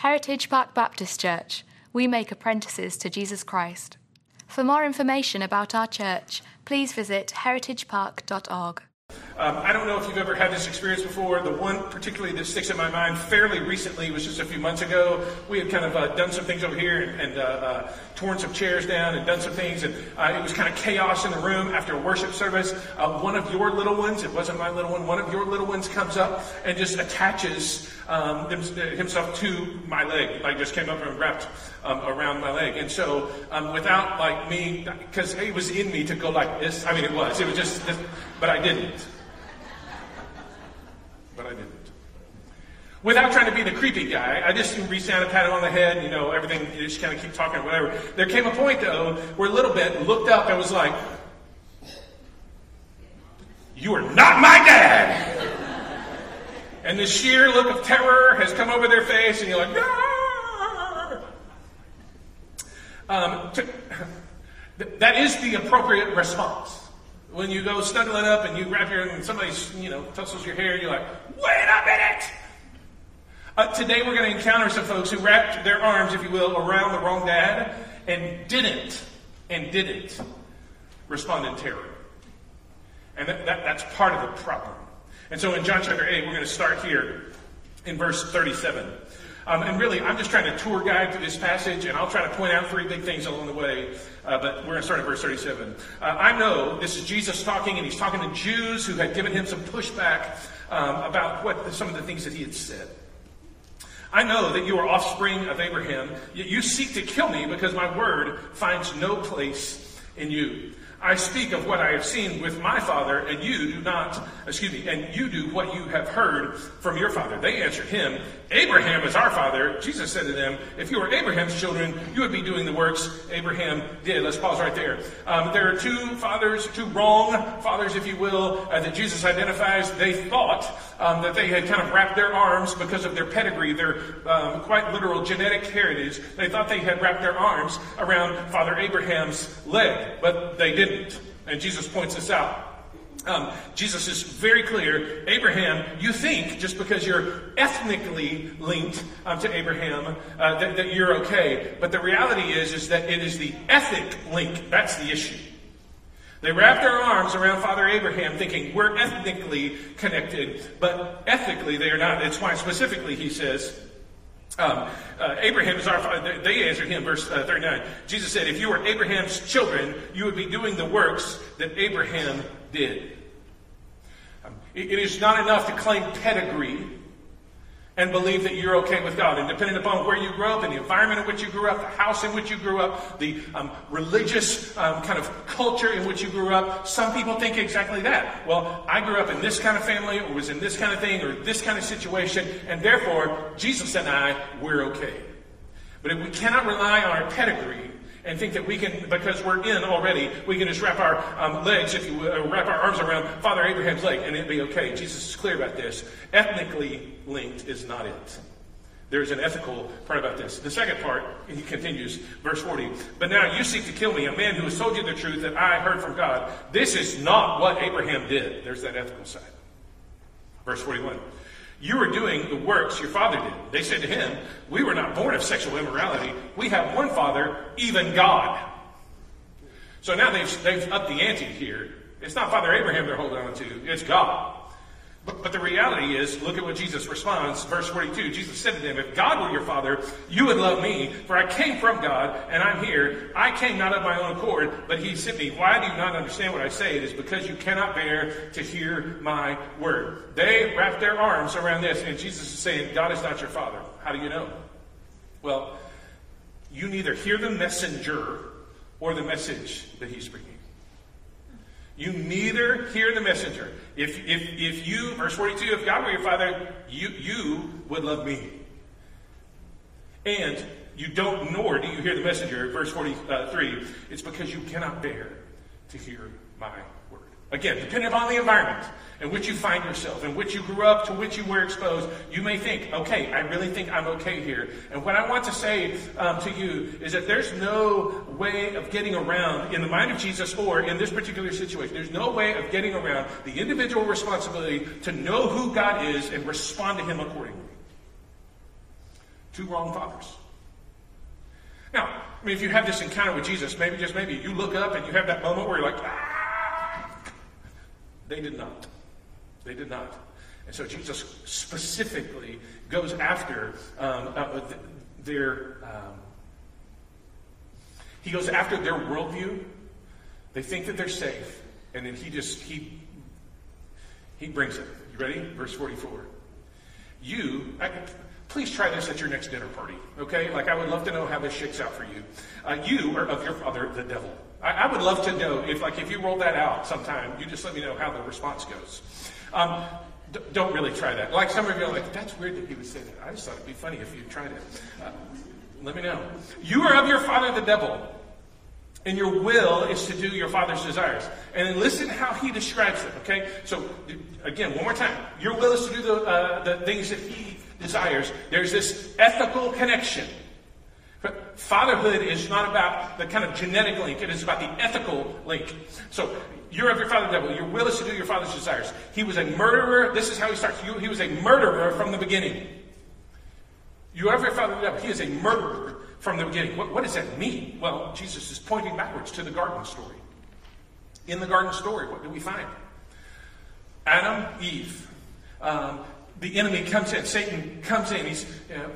Heritage Park Baptist Church. We make apprentices to Jesus Christ. For more information about our church, please visit heritagepark.org. Um, I don't know if you've ever had this experience before. The one particularly that sticks in my mind fairly recently was just a few months ago. We had kind of uh, done some things over here and, and uh, uh, torn some chairs down and done some things, and uh, it was kind of chaos in the room after a worship service. Uh, one of your little ones, it wasn't my little one, one of your little ones comes up and just attaches um, himself to my leg, like just came up and wrapped um, around my leg. And so, um, without like me, because it was in me to go like this. I mean, it was. It was just, but I didn't but I didn't. Without trying to be the creepy guy, I just reached down and patted him on the head, you know, everything, you just kind of keep talking, whatever. There came a point, though, where a little bit looked up and was like, You are not my dad! and the sheer look of terror has come over their face, and you're like, ah! um, to, that is the appropriate response. When you go snuggling up and you grab your and somebody you know tussles your hair, and you're like, wait a minute. Uh, today we're going to encounter some folks who wrapped their arms, if you will, around the wrong dad and didn't and didn't respond in terror. And that, that, that's part of the problem. And so in John chapter 8, we're going to start here in verse 37. Um, and really, I'm just trying to tour guide through this passage, and I'll try to point out three big things along the way. Uh, but we're going to start at verse 37. Uh, I know this is Jesus talking, and he's talking to Jews who had given him some pushback um, about what some of the things that he had said. I know that you are offspring of Abraham, yet you seek to kill me because my word finds no place in you. I speak of what I have seen with my father, and you do not, excuse me, and you do what you have heard from your father. They answered him, Abraham is our father. Jesus said to them, If you were Abraham's children, you would be doing the works Abraham did. Let's pause right there. Um, there are two fathers, two wrong fathers, if you will, uh, that Jesus identifies. They thought um, that they had kind of wrapped their arms because of their pedigree, their um, quite literal genetic heritage. They thought they had wrapped their arms around Father Abraham's leg, but they didn't. And Jesus points this out. Um, Jesus is very clear. Abraham, you think just because you're ethnically linked um, to Abraham uh, that, that, you're okay, but the reality is is that it is the ethic link that's the issue. They wrap their arms around Father Abraham, thinking we're ethnically connected, but ethically they are not. It's why specifically he says. Um, uh, Abraham is our father. They answered him, verse uh, 39. Jesus said, If you were Abraham's children, you would be doing the works that Abraham did. Um, it, is not enough to claim pedigree and believe that you're okay with God. And depending upon where you grew up, and the environment in which you grew up, the house in which you grew up, the um, religious um, kind of culture in which you grew up, some people think exactly that. Well, I grew up in this kind of family, or was in this kind of thing, or this kind of situation, and therefore, Jesus and I, we're okay. But if we cannot rely on our pedigree, and think that we can, because we're in already, we can just wrap our um, legs, if you will, wrap our arms around Father Abraham's leg and it'll be okay. Jesus is clear about this. Ethnically linked is not it. There's an ethical part about this. The second part, he continues, verse 40. But now you seek to kill me, a man who has told you the truth that I heard from God. This is not what Abraham did. There's that ethical side. Verse 41. You are doing the works your father did. They said to him, We were not born of sexual immorality. We have one father, even God. So now they've, they've upped the ante here. It's not Father Abraham they're holding on to, it's God. But, the reality is, look at what Jesus responds. Verse 42 Jesus said to them, If God were your father, you would love me, for I came from God, and I'm here. I came not of my own accord, but he sent me. Why do you not understand what I say? It is because you cannot bear to hear my word. They wrap their arms around this, and Jesus is saying, God is not your father. How do you know? Well, you neither hear the messenger or the message that he's bringing. You neither hear the messenger. If, if, if you, verse 42, if God were your father, you, you would love me. And you don't, nor do you hear the messenger, verse 43, it's because you cannot bear to hear my word. Again, depending upon the environment in which you find yourself, in which you grew up, to which you were exposed, you may think, okay, I really think I'm okay here. And what I want to say um, to you is that there's no way of getting around, in the mind of Jesus or in this particular situation, there's no way of getting around the individual responsibility to know who God is and respond to Him accordingly. Two wrong fathers. Now, I mean, if you have this encounter with Jesus, maybe just maybe you look up and you have that moment where you're like, ah! They did not. They did not. And so Jesus specifically goes after um, uh, their. Um, he goes after their worldview. They think that they're safe, and then he just he he brings it. You ready? Verse forty-four. You. I, please try this at your next dinner party, okay? Like, I would love to know how this shakes out for you. Uh, you are of your father, the devil. I, I, would love to know if, like, if you roll that out sometime, you just let me know how the response goes. Um, d- don't really try that. Like, some of you are like, that's weird that he would say that. I just thought it'd be funny if you tried it. Uh, let me know. You are of your father, the devil. And your will is to do your father's desires. And then listen how he describes it, okay? So, again, one more time. Your will is to do the, uh, the things that he desires. There's this ethical connection. Fatherhood is not about the kind of genetic link, it is about the ethical link. So you're of your father devil. Your will is to do your father's desires. He was a murderer. This is how he starts. He was a murderer from the beginning. You are of your father devil. He is a murderer from the beginning. What, what does that mean? Well, Jesus is pointing backwards to the garden story. In the garden story, what do we find? Adam, Eve. Um, the enemy comes in, Satan comes in, he's uh,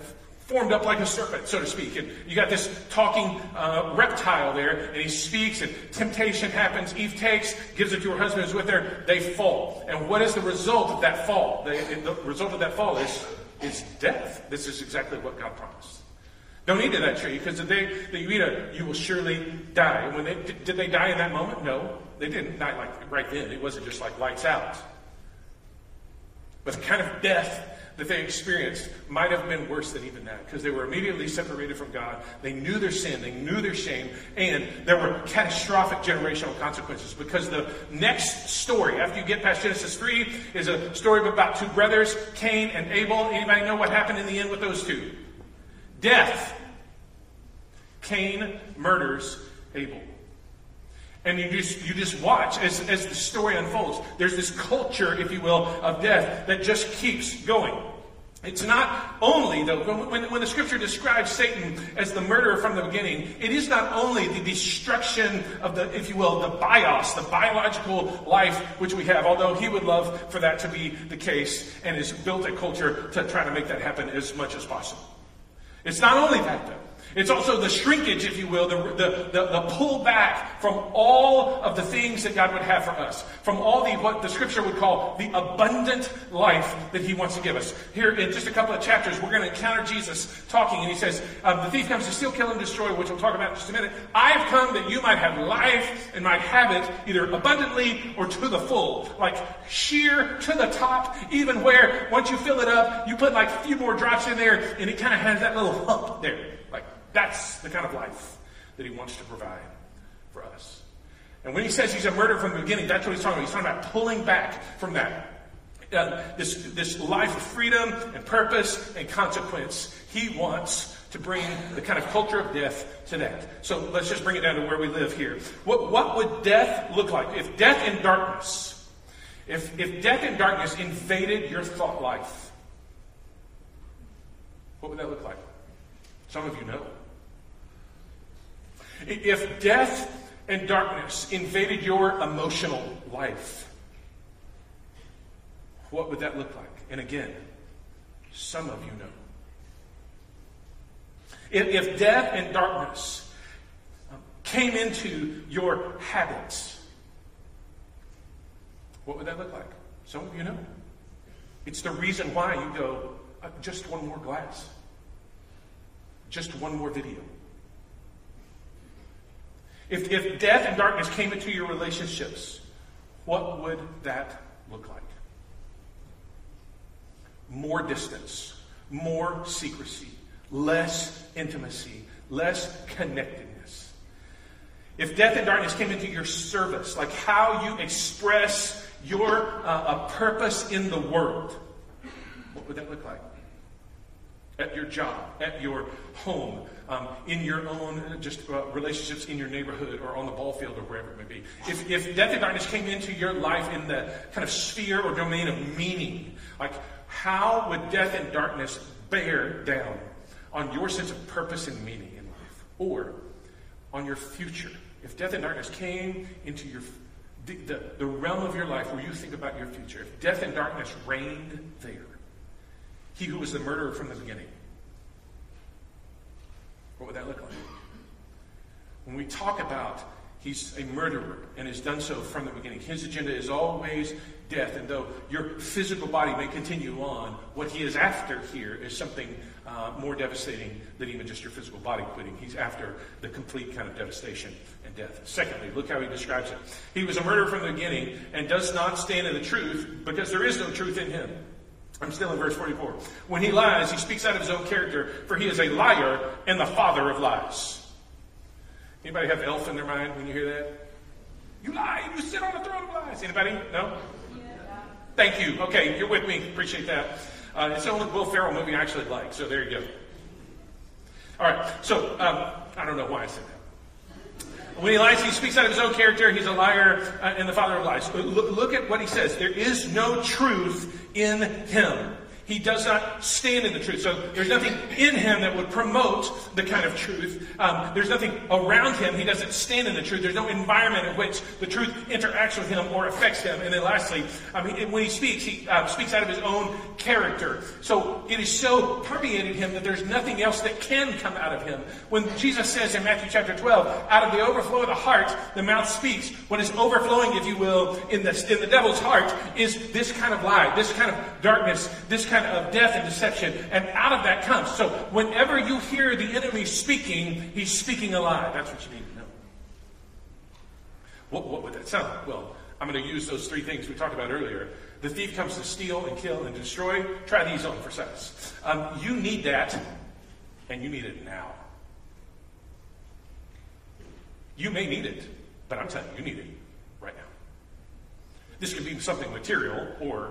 formed up like a serpent, so to speak. And you got this talking uh, reptile there, and he speaks, and temptation happens. Eve takes, gives it to her husband who's with her, they fall. And what is the result of that fall? The, the result of that fall is, is death. This is exactly what God promised. Don't eat of that tree, because the day that you eat it, you will surely die. And when they, did they die in that moment? No, they didn't die like right then. It wasn't just like lights out. But the kind of death that they experienced might have been worse than even that because they were immediately separated from God. They knew their sin, they knew their shame, and there were catastrophic generational consequences because the next story, after you get past Genesis 3, is a story about two brothers, Cain and Abel. Anybody know what happened in the end with those two? Death. Cain murders Abel. And you just, you just watch as, as the story unfolds. There's this culture, if you will, of death that just keeps going. It's not only, though, when, when the scripture describes Satan as the murderer from the beginning, it is not only the destruction of the, if you will, the bios, the biological life which we have, although he would love for that to be the case and has built a culture to try to make that happen as much as possible. It's not only that, though. It's also the shrinkage, if you will, the, the, the, the, pull back from all of the things that God would have for us, from all the what the scripture would call the abundant life that He wants to give us. Here in just a couple of chapters, we're going to encounter Jesus talking, and He says, um, The thief comes to steal, kill, and destroy, which we'll talk about in just a minute. I have come that you might have life and might have it either abundantly or to the full, like sheer to the top, even where once you fill it up, you put like a few more drops in there, and it kind of has that little hump there. That's the kind of life that he wants to provide for us. And when he says he's a murderer from the beginning, that's what he's talking about. He's talking about pulling back from that. Uh, this, this life of freedom and purpose and consequence. He wants to bring the kind of culture of death to that. So let's just bring it down to where we live here. What, what would death look like? If death and darkness, if, if death and darkness invaded your thought life, what would that look like? Some of you know. If death and darkness invaded your emotional life, what would that look like? And again, some of you know. If, if death and darkness um, came into your habits, what would that look like? Some of you know. It's the reason why you go, uh, just one more glass, just one more video. If, if death and darkness came into your relationships, what would that look like? More distance, more secrecy, less intimacy, less connectedness. If death and darkness came into your service, like how you express your uh, purpose in the world, what would that look like? At your job, at your home, um, in your own uh, just uh, relationships in your neighborhood or on the ball field or wherever it may be. If, if death and darkness came into your life in the kind of sphere or domain of meaning, like how would death and darkness bear down on your sense of purpose and meaning in life, or on your future. If death and darkness came into your the, the, the realm of your life where you think about your future, if death and darkness reigned there, he who was the murderer from the beginning, what would that look like? When we talk about he's a murderer and has done so from the beginning, his agenda is always death. And though your physical body may continue on, what he is after here is something uh, more devastating than even just your physical body quitting. He's after the complete kind of devastation and death. Secondly, look how he describes it. He was a murderer from the beginning and does not stand in the truth because there is no truth in him. I'm still in verse 44. When he lies, he speaks out of his own character, for he is a liar and the father of lies. Anybody have elf in their mind when you hear that? You lie, you sit on the throne of lies. Anybody? No? Thank you. Okay, you're with me. Appreciate that. Uh, it's the only Will Ferrell movie I actually like, so there you go. All right, so um, I don't know why I said that. When he lies, he speaks out of his own character. He's a liar uh, and the father of lies. Look, look at what he says. There is no truth in him. He does not stand in the truth. So there's nothing in him that would promote the kind of truth. Um, there's nothing around him. He doesn't stand in the truth. There's no environment in which the truth interacts with him or affects him. And then lastly, um, he, when he speaks, he uh, speaks out of his own character. So it is so permeated him that there's nothing else that can come out of him. When Jesus says in Matthew chapter 12, out of the overflow of the heart, the mouth speaks. What is overflowing, if you will, in the, in the devil's heart is this kind of lie, this kind of darkness, this kind kind of death and deception, and out of that comes. So whenever you hear the enemy speaking, he's speaking a lie. That's what you need to know. What, what would that sound like? Well, I'm going to use those three things we talked about earlier. The thief comes to steal and kill and destroy. Try these on for size. Um, you need that, and you need it now. You may need it, but I'm telling you, you need it right now. This could be something material or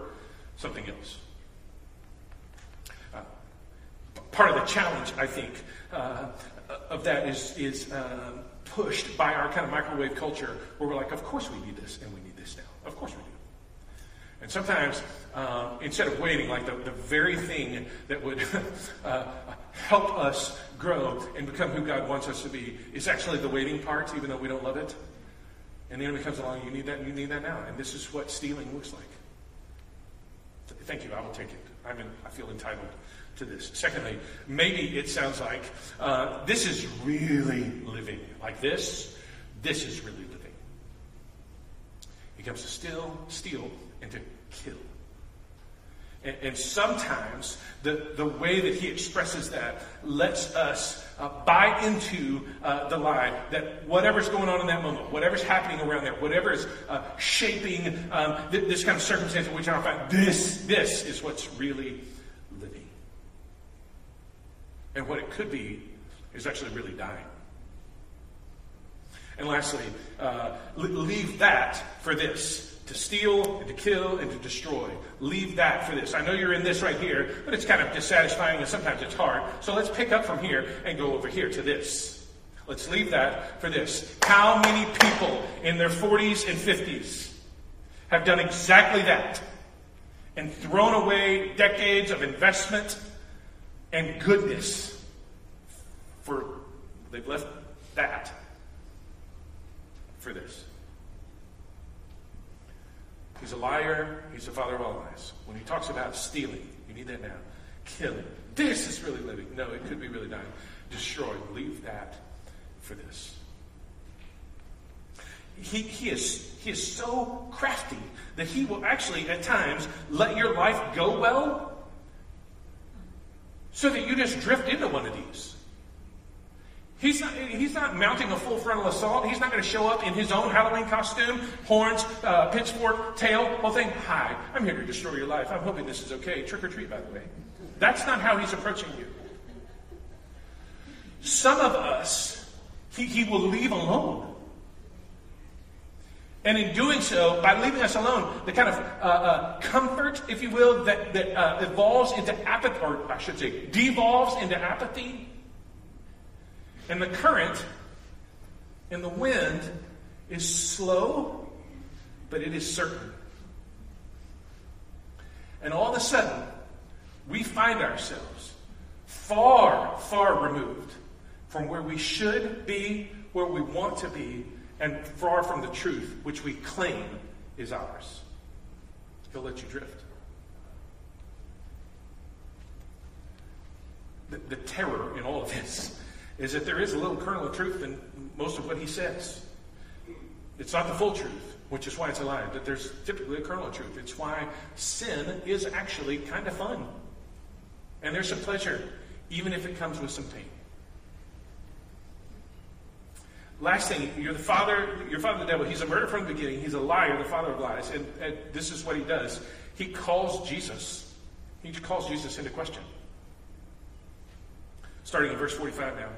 something else part of the challenge, I think, uh, of that is, is uh, pushed by our kind of microwave culture where we're like, of course we need this and we need this now. Of course we do. And sometimes, um, instead of waiting, like the, the very thing that would uh, help us grow and become who God wants us to be is actually the waiting part, even though we don't love it. And the enemy comes along, you need that, and you need that now. And this is what stealing looks like. Thank you, I will take it. I'm in, I feel entitled to this. Secondly, maybe it sounds like uh, this is really living. Like this, this is really living. He comes to steal, steal, and to kill. And, and sometimes the, the way that he expresses that lets us uh, buy into uh, the lie that whatever's going on in that moment, whatever's happening around there, whatever is uh, shaping um, th- this kind of circumstance in which I find, this, this is what's really and what it could be is actually really dying. And lastly, uh, leave that for this to steal and to kill and to destroy. Leave that for this. I know you're in this right here, but it's kind of dissatisfying and sometimes it's hard. So let's pick up from here and go over here to this. Let's leave that for this. How many people in their 40s and 50s have done exactly that and thrown away decades of investment and goodness for they've left that for this. He's a liar. He's the father of all lies. When he talks about stealing, you need that now. Killing. This is really living. No, it could be really dying. Destroy. Leave that for this. He, he, is, he is so crafty that he will actually, at times, let your life go well so that you just drift into one of these. He's not, he's not mounting a full frontal assault. He's not going to show up in his own Halloween costume, horns, uh, pitchfork, tail, whole thing. Hi, I'm here to destroy your life. I'm hoping this is okay. Trick or treat, by the way. That's not how he's approaching you. Some of us, he, he will leave alone. And in doing so, by leaving us alone, the kind of uh, uh, comfort, if you will, that, that uh, evolves into apathy, or I should say, devolves into apathy, and the current and the wind is slow, but it is certain. And all of a sudden, we find ourselves far, far removed from where we should be, where we want to be, and far from the truth which we claim is ours. He'll let you drift. The, the terror in all of this is that there is a little kernel of truth in most of what he says. It's not the full truth, which is why it's a lie, but there's typically a kernel of truth. It's why sin is actually kind of fun. And there's some pleasure, even if it comes with some pain. Last thing, you're the father, your father the devil. He's a murderer from the beginning. He's a liar, the father of lies. And, and this is what he does. He calls Jesus. He calls Jesus into question. Starting in verse 45 now.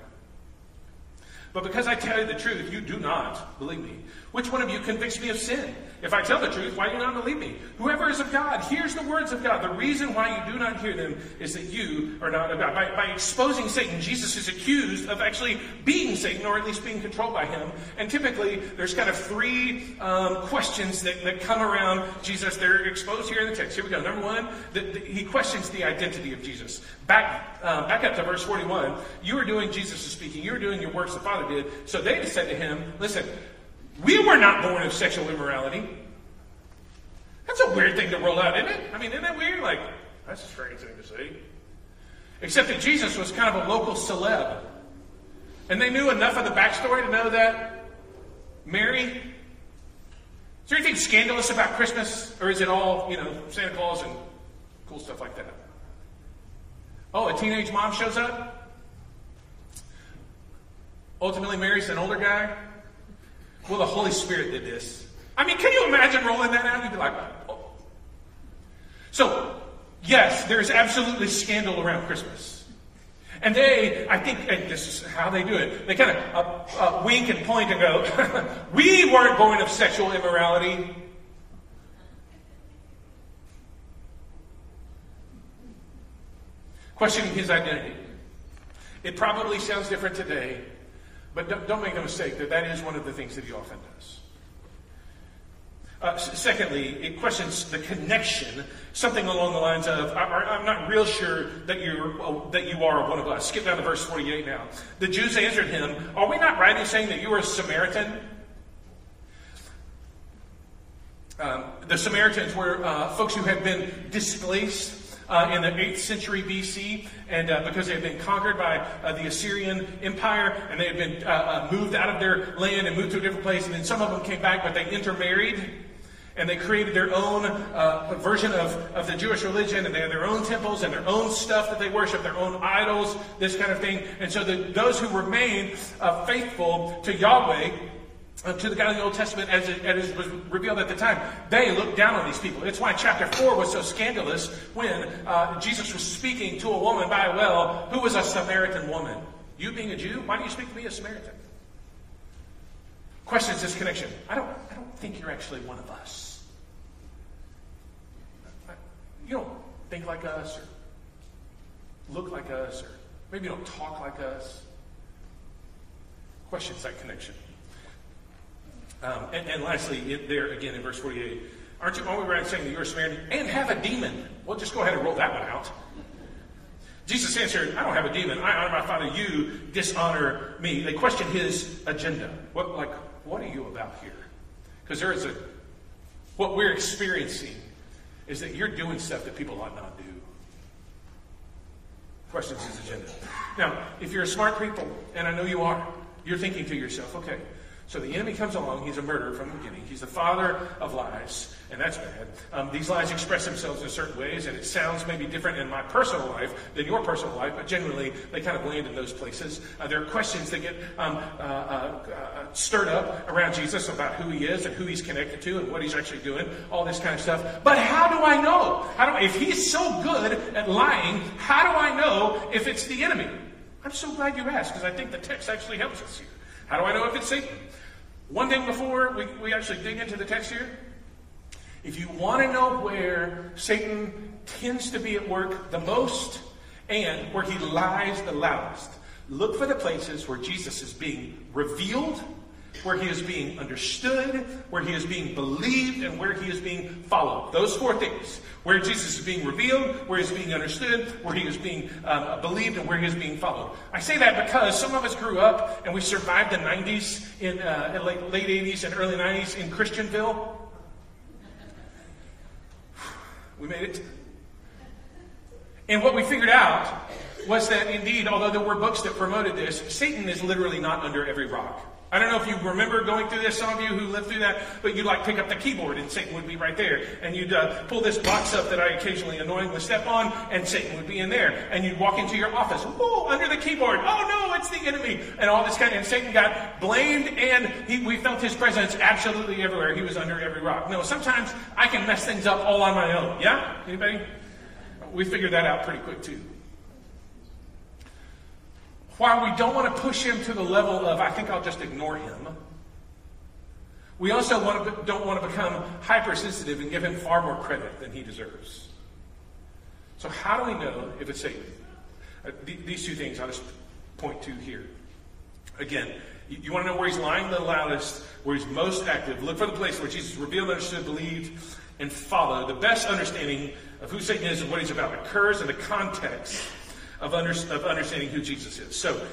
But because I tell you the truth, you do not believe me. Which one of you convicts me of sin? If I tell the truth, why do you not believe me? Whoever is of God hears the words of God. The reason why you do not hear them is that you are not of God. By, by exposing Satan, Jesus is accused of actually being Satan, or at least being controlled by him. And typically, there's kind of three um, questions that, that come around Jesus. They're exposed here in the text. Here we go. Number one, the, the, he questions the identity of Jesus. Back, uh, back up to verse 41. You are doing, Jesus is speaking, you are doing your works the Father did. So they said to him, Listen, we were not born of sexual immorality. That's a weird thing to roll out, isn't it? I mean, isn't that weird? Like, that's a strange thing to say. Except that Jesus was kind of a local celeb. And they knew enough of the backstory to know that Mary. Is there anything scandalous about Christmas? Or is it all, you know, Santa Claus and cool stuff like that? Oh, a teenage mom shows up? Ultimately marries an older guy? Well, the Holy Spirit did this. I mean, can you imagine rolling that out? You'd be like, oh. So, yes, there's absolutely scandal around Christmas. And they, I think, and this is how they do it, they kind of uh, uh, wink and point and go, we weren't born of sexual immorality. Questioning his identity. It probably sounds different today but don't, don't make a mistake that that is one of the things that he often does. Uh, secondly, it questions the connection, something along the lines of, I, am not real sure that, you're, uh, that you are one of us. Skip down to verse 48 now. The Jews answered him, Are we not right in saying that you are a Samaritan? Um, the Samaritans were uh, folks who had been displaced uh, in the 8th century BC, and uh, because they had been conquered by uh, the Assyrian Empire, and they had been uh, uh, moved out of their land and moved to a different place, and then some of them came back, but they intermarried. And they created their own uh, version of, of the Jewish religion, and they had their own temples and their own stuff that they worship, their own idols, this kind of thing. And so the, those who remained faithful to Yahweh to the God of the Old Testament as it, as it, was revealed at the time, they looked down on these people. It's why chapter 4 was so scandalous when uh, Jesus was speaking to a woman by a well who was a Samaritan woman. You being a Jew, why do you speak to me as Samaritan? Questions this connection. I don't, I don't think you're actually one of us. You don't think like us or look like us or maybe you don't talk like us. Questions that connection. Um, and, and, lastly, it, there again in verse 48, aren't you, we right saying that you're a Samaritan and have a demon? Well, just go ahead and roll that one out. Jesus answered, I don't have a demon. I honor my Father. You dishonor me. They question his agenda. What, like, what are you about here? Because there is a, what we're experiencing is that you're doing stuff that people ought not do. Questions his agenda. Now, if you're a smart people, and I know you are, you're thinking to yourself, okay, so the enemy comes along. He's a murderer from the beginning. He's the father of lies, and that's bad. Um, these lies express themselves in certain ways, and it sounds maybe different in my personal life than your personal life, but generally they kind of land in those places. Uh, there are questions that get um, uh, uh, uh, stirred up around Jesus about who he is and who he's connected to and what he's actually doing, all this kind of stuff. But how do I know? How do, if he's so good at lying, how do I know if it's the enemy? I'm so glad you asked because I think the text actually helps us here. How do I know if it's Satan? One thing before we, we actually dig into the text here. If you want to know where Satan tends to be at work the most and where he lies the loudest, look for the places where Jesus is being revealed where he is being understood, where he is being believed, and where he is being followed. Those four things. Where Jesus is being revealed, where he is being understood, where he is being um, believed, and where he is being followed. I say that because some of us grew up and we survived the 90s, in, uh, late, late 80s and early 90s in Christianville. We made it. And what we figured out was that indeed, although there were books that promoted this, Satan is literally not under every rock. I don't know if you remember going through this, some of you who lived through that, but you'd like pick up the keyboard and Satan would be right there. And you'd uh, pull this box up that I occasionally annoyingly step on and Satan would be in there. And you'd walk into your office, whoa, under the keyboard. Oh no, it's the enemy. And all this kind of, and Satan got blamed and he, we felt his presence absolutely everywhere. He was under every rock. No, sometimes I can mess things up all on my own. Yeah? Anybody? We figured that out pretty quick too. While we don't want to push him to the level of, I think I'll just ignore him, we also want to, don't want to become hypersensitive and give him far more credit than he deserves. So, how do we know if it's Satan? Uh, th- these two things I'll just point to here. Again, you, you, want to know where he's lying the loudest, where he's most active. Look for the place where Jesus revealed, understood, believed, and followed. The best understanding of who Satan is and what he's about occurs in the context of, under, of understanding who Jesus is. So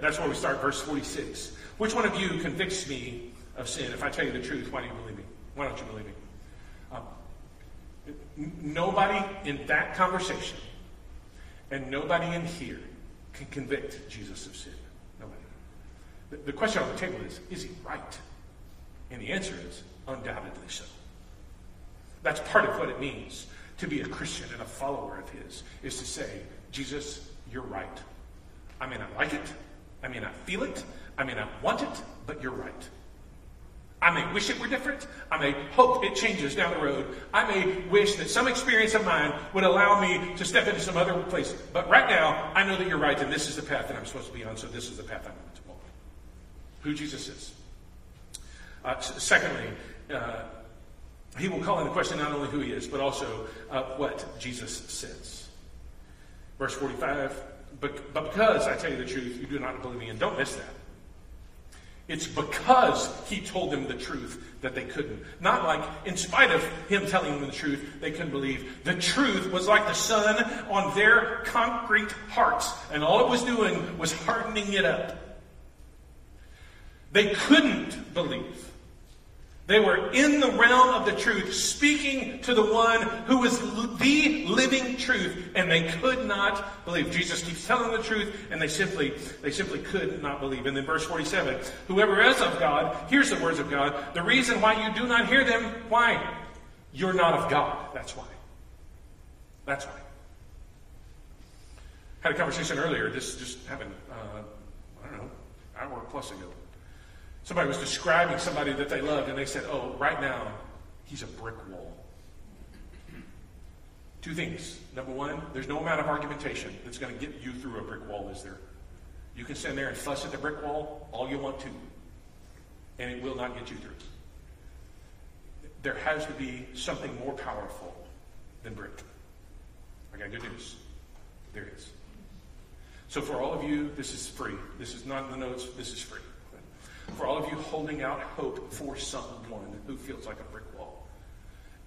that's where we start, verse 46. Which one of you convicts me of sin? If I tell you the truth, why do you believe me? Why don't you believe me? Um, nobody in that conversation and nobody in here can convict Jesus of sin. Nobody. The, the question on the table is is he right? And the answer is undoubtedly so. That's part of what it means to be a Christian and a follower of his, is to say, Jesus, you're right. I may not like it. I may not feel it. I may not want it, but you're right. I may wish it were different. I may hope it changes down the road. I may wish that some experience of mine would allow me to step into some other place. But right now, I know that you're right, and this is the path that I'm supposed to be on, so this is the path I'm going to walk. Who Jesus is. Uh, secondly, uh, he will call into question not only who he is, but also uh, what Jesus says. Verse 45, but, because I tell you the truth, you do not believe me. And don't miss that. It's because he told them the truth that they couldn't. Not like, in spite of him telling them the truth, they couldn't believe. The truth was like the sun on their concrete hearts, and all it was doing was hardening it up. They couldn't believe. They were in the realm of the truth, speaking to the one who was the living truth, and they could not believe. Jesus keeps telling the truth, and they simply, they simply could not believe. And then verse 47, whoever is of God hears the words of God. The reason why you do not hear them, why? You're not of God. That's why. That's why. I Had a conversation earlier, this just happened, uh, I don't know, hour plus ago Somebody was describing somebody that they loved, and they said, Oh, right now, he's a brick wall. Two things. Number one, there's no amount of argumentation that's going to get you through a brick wall, is there? You can stand there and fuss at the brick wall all you want to, and it will not get you through. There has to be something more powerful than brick. I got good news. There is. So, for all of you, this is free. This is not in the notes, this is free for all of you holding out hope for someone who feels like a brick wall.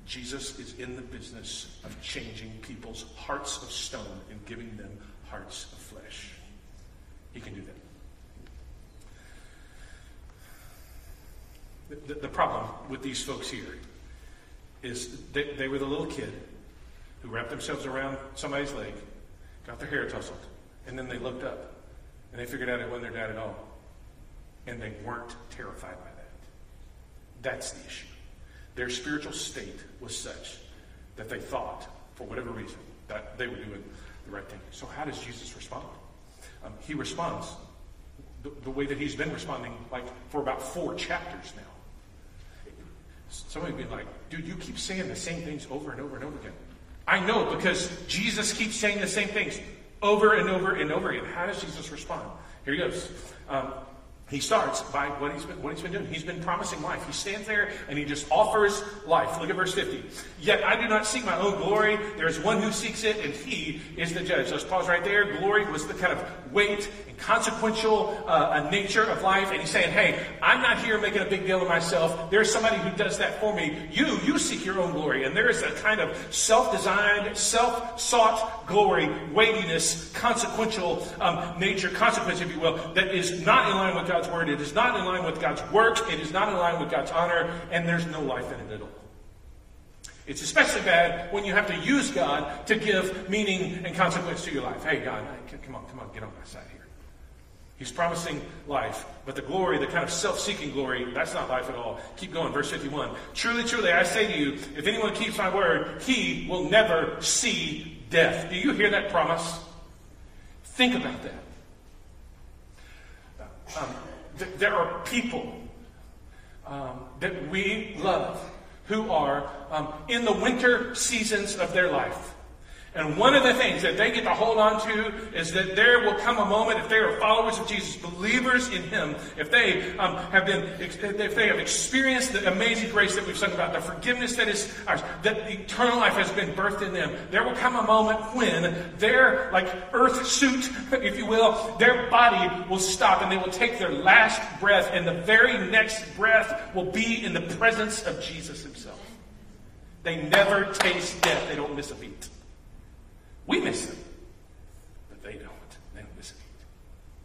Jesus is in the business of changing people's hearts of stone and giving them hearts of flesh. He can do that. The, the, the problem with these folks here is they, they were the little kid who wrapped themselves around somebody's leg, got their hair tousled, and then they looked up and they figured out it wasn't their dad at all and they weren't terrified by that. That's the issue. Their spiritual state was such that they thought, for whatever reason, that they were doing the right thing. So, how does Jesus respond? Um, he responds the, the, way that he's been responding, like for about four chapters now. Somebody would be like, dude, you keep saying the same things over and over and over again. I know because Jesus keeps saying the same things over and over and over again. How does Jesus respond? Here he goes. Um, he starts by what he's been what he's been doing. He's been promising life. He stands there and he just offers life. Look at verse 50. Yet I do not seek my own glory. There is one who seeks it, and he is the judge. Let's pause right there. Glory was the kind of weight and consequential uh, nature of life. And he's saying, hey, I'm not here making a big deal of myself. There's somebody who does that for me. You, you seek your own glory. And there is a kind of self-designed, self-sought glory, weightiness, consequential um, nature, consequence, if you will, that is not in line with God's word. It is not in line with God's work. It is not in line with God's honor. And there's no life in it at all. It's especially bad when you have to use God to give meaning and consequence to your life. Hey, God, come on, come on, get on my side here. He's promising life, but the glory, the kind of self seeking glory, that's not life at all. Keep going, verse 51. Truly, truly, I say to you, if anyone keeps my word, he will never see death. Do you hear that promise? Think about that. Um, th- there are people um, that we love who are um, in the winter seasons of their life. And one of the things that they get to hold on to is that there will come a moment, if they are followers of Jesus, believers in Him, if they um, have been, if they have experienced the amazing grace that we've sung about, the forgiveness that is ours, that eternal life has been birthed in them, there will come a moment when their, like, earth suit, if you will, their body will stop and they will take their last breath, and the very next breath will be in the presence of Jesus Himself. They never taste death, they don't miss a beat. We miss them, but they don't. They don't miss it.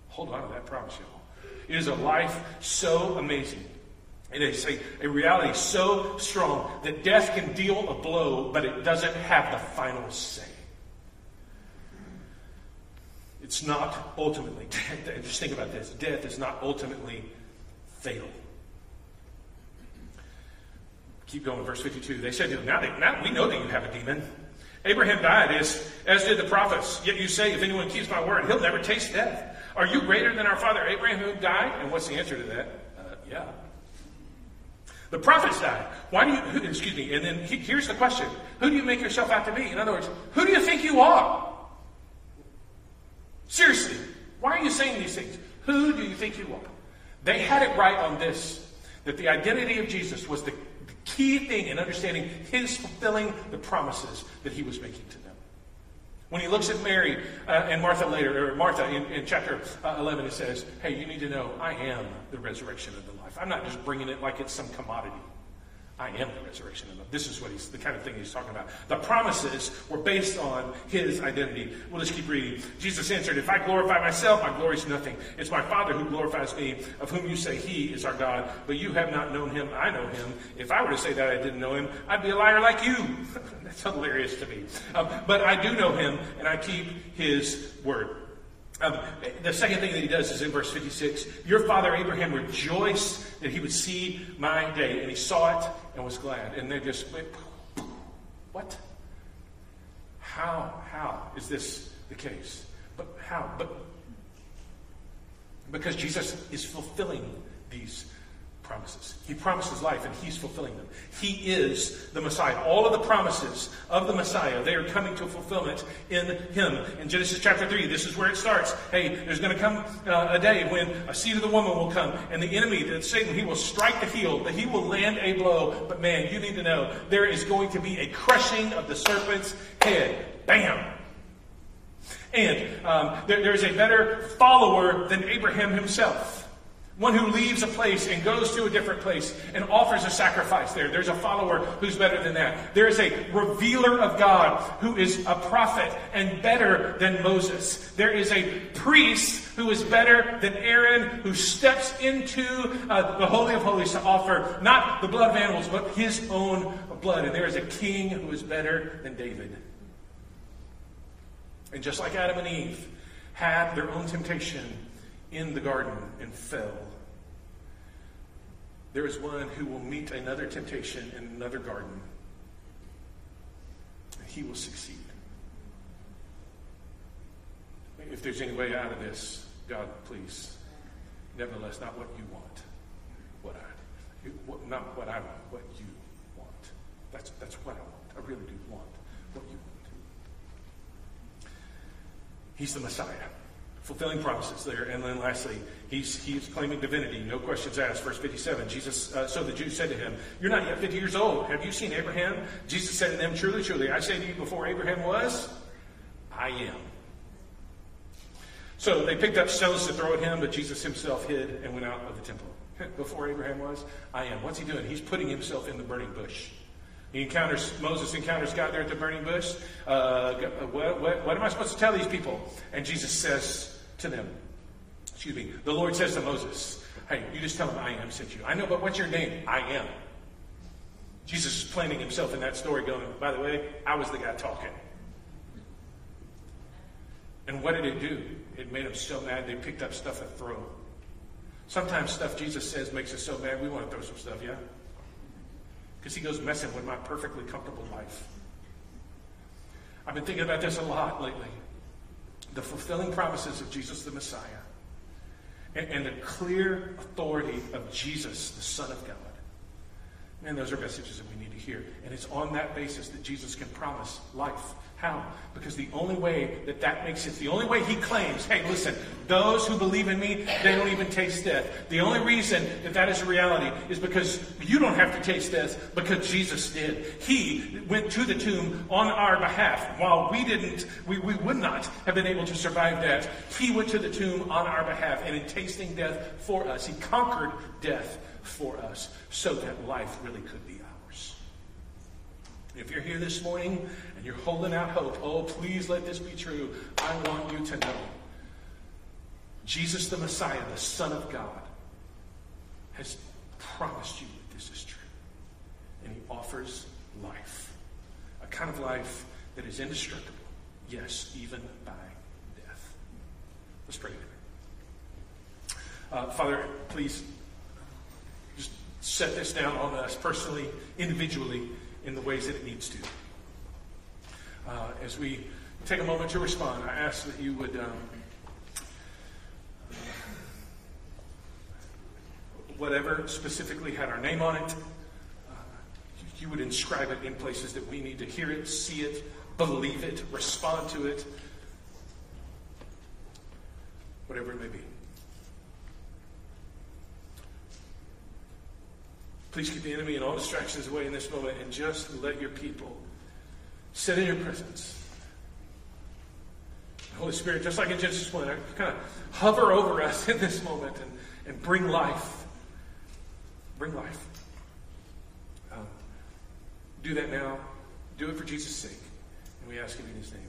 Hold on to that promise, y'all. It is a life so amazing. It is a, a reality so strong that death can deal a blow, but it doesn't have the final say. It's not ultimately, just think about this death is not ultimately fatal. Keep going, verse 52. They said to him, now, they, now we know that you have a demon. Abraham died, as, as did the prophets. Yet you say, if anyone keeps my word, he'll never taste death. Are you greater than our father Abraham who died? And what's the answer to that? Uh, yeah. The prophets died. Why do you, who, excuse me, and then he, here's the question Who do you make yourself out to be? In other words, who do you think you are? Seriously, why are you saying these things? Who do you think you are? They had it right on this that the identity of Jesus was the key thing in understanding his fulfilling the promises that he was making to them. When he looks at Mary uh, and Martha later, or Martha in, in chapter uh, 11, it says, Hey, you need to know I am the resurrection of the life. I'm not just bringing it like it's some commodity. I am the resurrection and life. This is what he's the kind of thing he's talking about. The promises were based on his identity. We'll just keep reading. Jesus answered, If I glorify myself, my glory is nothing. It's my Father who glorifies me, of whom you say he is our God. But you have not known him. I know him. If I were to say that I didn't know him, I'd be a liar like you. That's hilarious to me. Um, but I do know him, and I keep his word. Um, the second thing that he does is in verse 56 Your father Abraham rejoiced that he would see my day, and he saw it and was glad. And they just went, What? How? How is this the case? But how? But because Jesus is fulfilling these promises. He promises life and he's fulfilling them. He is the Messiah. All of the promises of the Messiah, they are coming to fulfillment in him. In Genesis chapter 3, this is where it starts. Hey, there's going to come uh, a day when a seed of the woman will come and the enemy, that Satan, he will strike the heel, that he will land a blow. But man, you need to know there is going to be a crushing of the serpent's head. Bam! And um, there, there's a better follower than Abraham himself. One who leaves a place and goes to a different place and offers a sacrifice there. There's a follower who's better than that. There is a revealer of God who is a prophet and better than Moses. There is a priest who is better than Aaron who steps into uh, the Holy of Holies to offer not the blood of animals, but his own blood. And there is a king who is better than David. And just like Adam and Eve had their own temptation in the garden and fell. There is one who will meet another temptation in another garden, and he will succeed. If there's any way out of this, God, please, nevertheless, not what you want, what I, not what I want, what you want. That's, that's what I want. I really do want what you want. He's the Messiah fulfilling promises there. And then lastly, he's, he's claiming divinity, no questions asked. Verse 57, Jesus, uh, so the Jews said to him, You're not yet 50 years old. Have you seen Abraham? Jesus said to them, Truly, truly, I say to you, before Abraham was, I am. So they picked up stones to throw at him, but Jesus himself hid and went out of the temple. Before Abraham was, I am. What's he doing? He's putting himself in the burning bush. He encounters, Moses encounters God there at the burning bush. Uh, what, what, what am I supposed to tell these people? And Jesus says to them, excuse me, the Lord says to Moses, Hey, you just tell them I am sent you. I know, but what's your name? I am. Jesus is planting himself in that story, going, By the way, I was the guy talking. And what did it do? It made them so mad they picked up stuff and throw. Sometimes stuff Jesus says makes us so mad we want to throw some stuff, yeah? because he goes messing with my perfectly comfortable life. I've been thinking about this a lot lately. The fulfilling promises of Jesus the Messiah and, and the clear authority of Jesus, the Son of God. Man, those are messages that we need to hear. And it's on that basis that Jesus can promise life how? Because the only way that that makes sense, the only way he claims, hey, listen, those who believe in me, they don't even taste death. The only reason that that is a reality is because you don't have to taste death because Jesus did. He went to the tomb on our behalf. While we didn't, we, we would not have been able to survive death, He went to the tomb on our behalf and in tasting death for us, he conquered death for us so that life really could be ours. If you're here this morning and you're holding out hope. Oh, please let this be true. I want you to know Jesus the Messiah, the Son of God, has promised you that this is true. And he offers life. A kind of life that is indestructible. Yes, even by death. Let's pray together. Uh, Father, please set this down on us personally, individually, in the ways that it needs to uh, as we take a moment to respond, I ask that you would. Um, whatever specifically had our name on it, uh, you would inscribe it in places that we need to hear it, see it, believe it, respond to it, whatever it may be. Please keep the enemy and all distractions away in this moment and just let your people sit in your presence. Holy Spirit, just like in Genesis 1, kind of hover over us in this moment and, and bring life. Bring life. Um, do that now. Do it for Jesus' sake. And we ask it in his name.